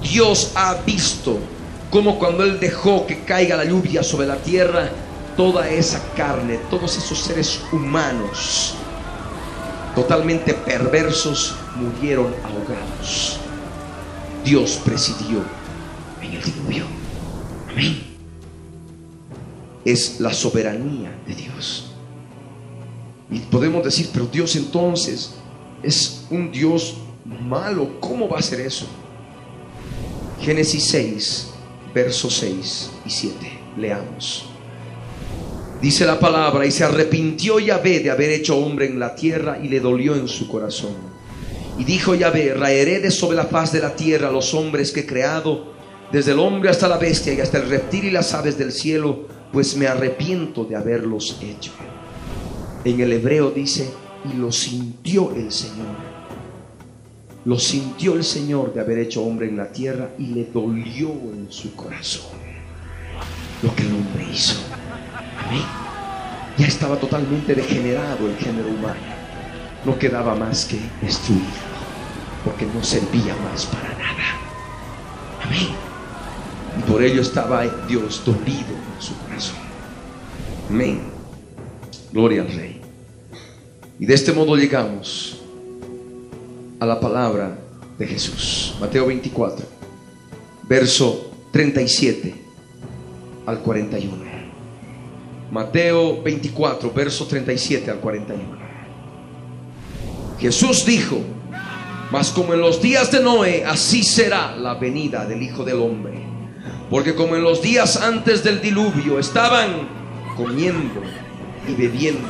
B: Dios ha visto como cuando Él dejó que caiga la lluvia sobre la tierra, toda esa carne, todos esos seres humanos totalmente perversos murieron ahogados. Dios presidió en el diluvio. Amén. Es la soberanía de Dios. Y podemos decir, pero Dios entonces es un Dios malo. ¿Cómo va a ser eso? Génesis 6, versos 6 y 7. Leamos. Dice la palabra, y se arrepintió Yahvé de haber hecho hombre en la tierra y le dolió en su corazón. Y dijo Yahvé, raeré de sobre la faz de la tierra los hombres que he creado, desde el hombre hasta la bestia y hasta el reptil y las aves del cielo, pues me arrepiento de haberlos hecho. En el hebreo dice, y lo sintió el Señor. Lo sintió el Señor de haber hecho hombre en la tierra y le dolió en su corazón lo que el hombre hizo. Amén. Ya estaba totalmente degenerado el género humano. No quedaba más que destruirlo, porque no servía más para nada. Amén. Y por ello estaba Dios dolido en su corazón. Amén. Gloria al Rey. Y de este modo llegamos a la palabra de Jesús. Mateo 24, verso 37 al 41. Mateo 24, verso 37 al 41. Jesús dijo, mas como en los días de Noé, así será la venida del Hijo del Hombre. Porque como en los días antes del diluvio estaban comiendo y bebiendo,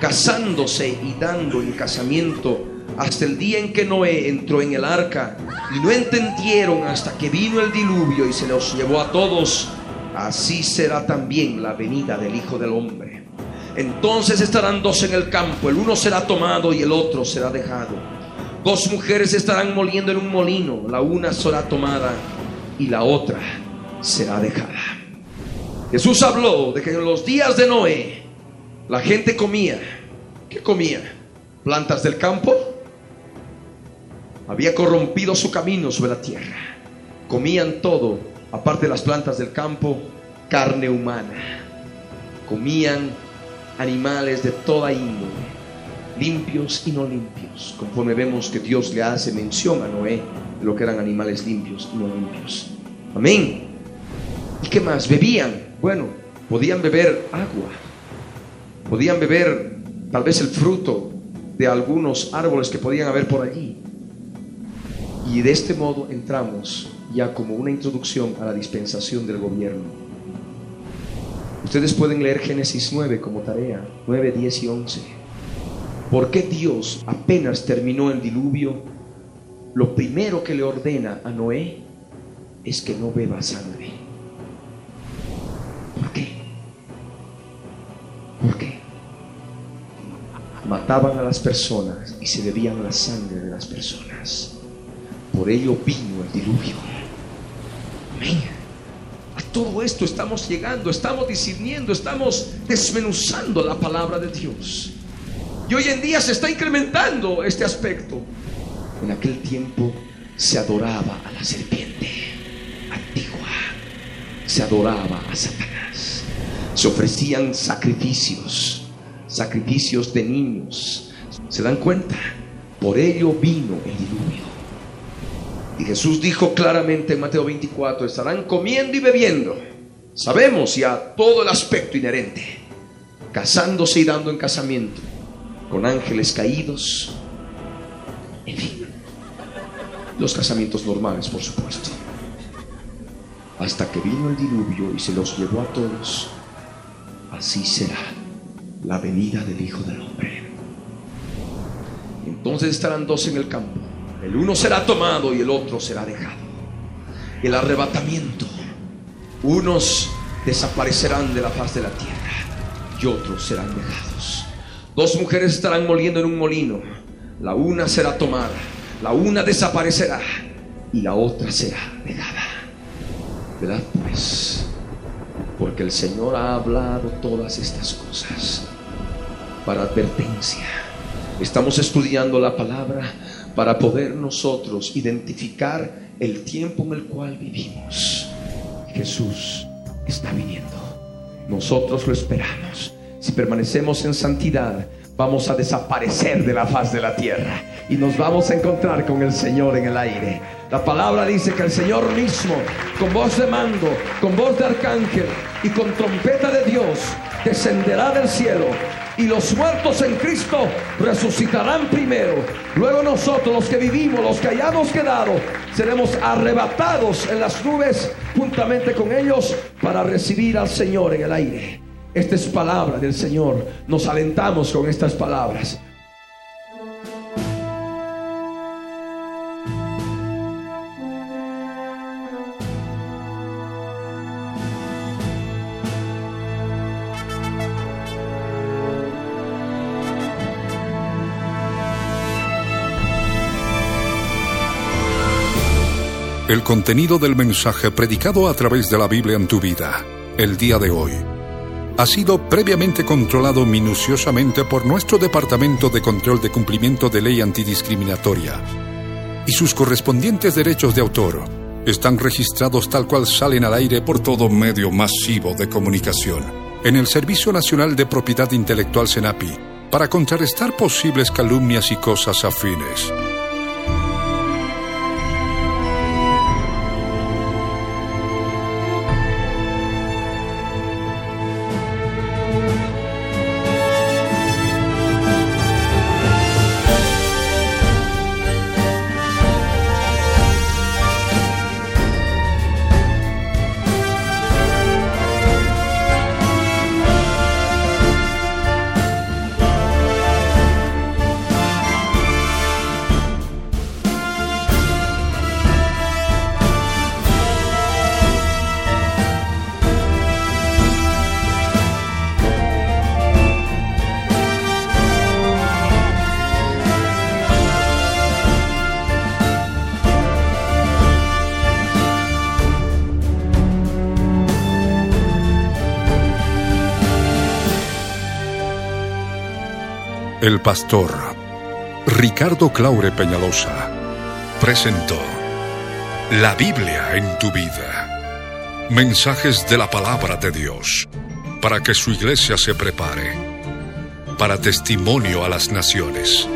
B: casándose y dando en casamiento hasta el día en que Noé entró en el arca y no entendieron hasta que vino el diluvio y se los llevó a todos, así será también la venida del Hijo del Hombre. Entonces estarán dos en el campo, el uno será tomado y el otro será dejado. Dos mujeres estarán moliendo en un molino, la una será tomada y la otra será dejada. Jesús habló de que en los días de Noé la gente comía. ¿Qué comía? Plantas del campo. Había corrompido su camino sobre la tierra. Comían todo, aparte de las plantas del campo, carne humana. Comían animales de toda índole, limpios y no limpios, conforme vemos que Dios le hace mención a Noé de lo que eran animales limpios y no limpios. Amén. ¿Y qué más? Bebían. Bueno, podían beber agua. Podían beber tal vez el fruto de algunos árboles que podían haber por allí. Y de este modo entramos ya como una introducción a la dispensación del gobierno. Ustedes pueden leer Génesis 9 como tarea, 9, 10 y 11. ¿Por qué Dios apenas terminó el diluvio? Lo primero que le ordena a Noé es que no beba sangre. ¿Por qué? ¿Por qué? Mataban a las personas y se bebían la sangre de las personas. Por ello vino el diluvio. Amén. A todo esto estamos llegando, estamos discerniendo, estamos desmenuzando la palabra de Dios. Y hoy en día se está incrementando este aspecto. En aquel tiempo se adoraba a la serpiente antigua, se adoraba a Satanás, se ofrecían sacrificios, sacrificios de niños. ¿Se dan cuenta? Por ello vino el diluvio. Y Jesús dijo claramente en Mateo 24, estarán comiendo y bebiendo. Sabemos ya todo el aspecto inherente, casándose y dando en casamiento, con ángeles caídos, en fin, los casamientos normales, por supuesto. Hasta que vino el diluvio y se los llevó a todos, así será la venida del Hijo del Hombre. Entonces estarán dos en el campo el uno será tomado y el otro será dejado. El arrebatamiento. Unos desaparecerán de la faz de la tierra y otros serán dejados. Dos mujeres estarán moliendo en un molino. La una será tomada, la una desaparecerá y la otra será dejada. ¿Verdad? Pues, porque el Señor ha hablado todas estas cosas para advertencia. Estamos estudiando la palabra para poder nosotros identificar el tiempo en el cual vivimos. Jesús está viniendo. Nosotros lo esperamos. Si permanecemos en santidad, vamos a desaparecer de la faz de la tierra y nos vamos a encontrar con el Señor en el aire. La palabra dice que el Señor mismo, con voz de mando, con voz de arcángel y con trompeta de Dios, descenderá del cielo y los muertos en Cristo resucitarán primero. Luego nosotros, los que vivimos, los que hayamos quedado, seremos arrebatados en las nubes juntamente con ellos para recibir al Señor en el aire. Esta es palabra del Señor. Nos alentamos con estas palabras.
A: El contenido del mensaje predicado a través de la Biblia en tu vida, el día de hoy, ha sido previamente controlado minuciosamente por nuestro Departamento de Control de Cumplimiento de Ley Antidiscriminatoria y sus correspondientes derechos de autor están registrados tal cual salen al aire por todo medio masivo de comunicación en el Servicio Nacional de Propiedad Intelectual SENAPI para contrarrestar posibles calumnias y cosas afines. El pastor Ricardo Claure Peñalosa presentó La Biblia en tu vida. Mensajes de la palabra de Dios para que su iglesia se prepare para testimonio a las naciones.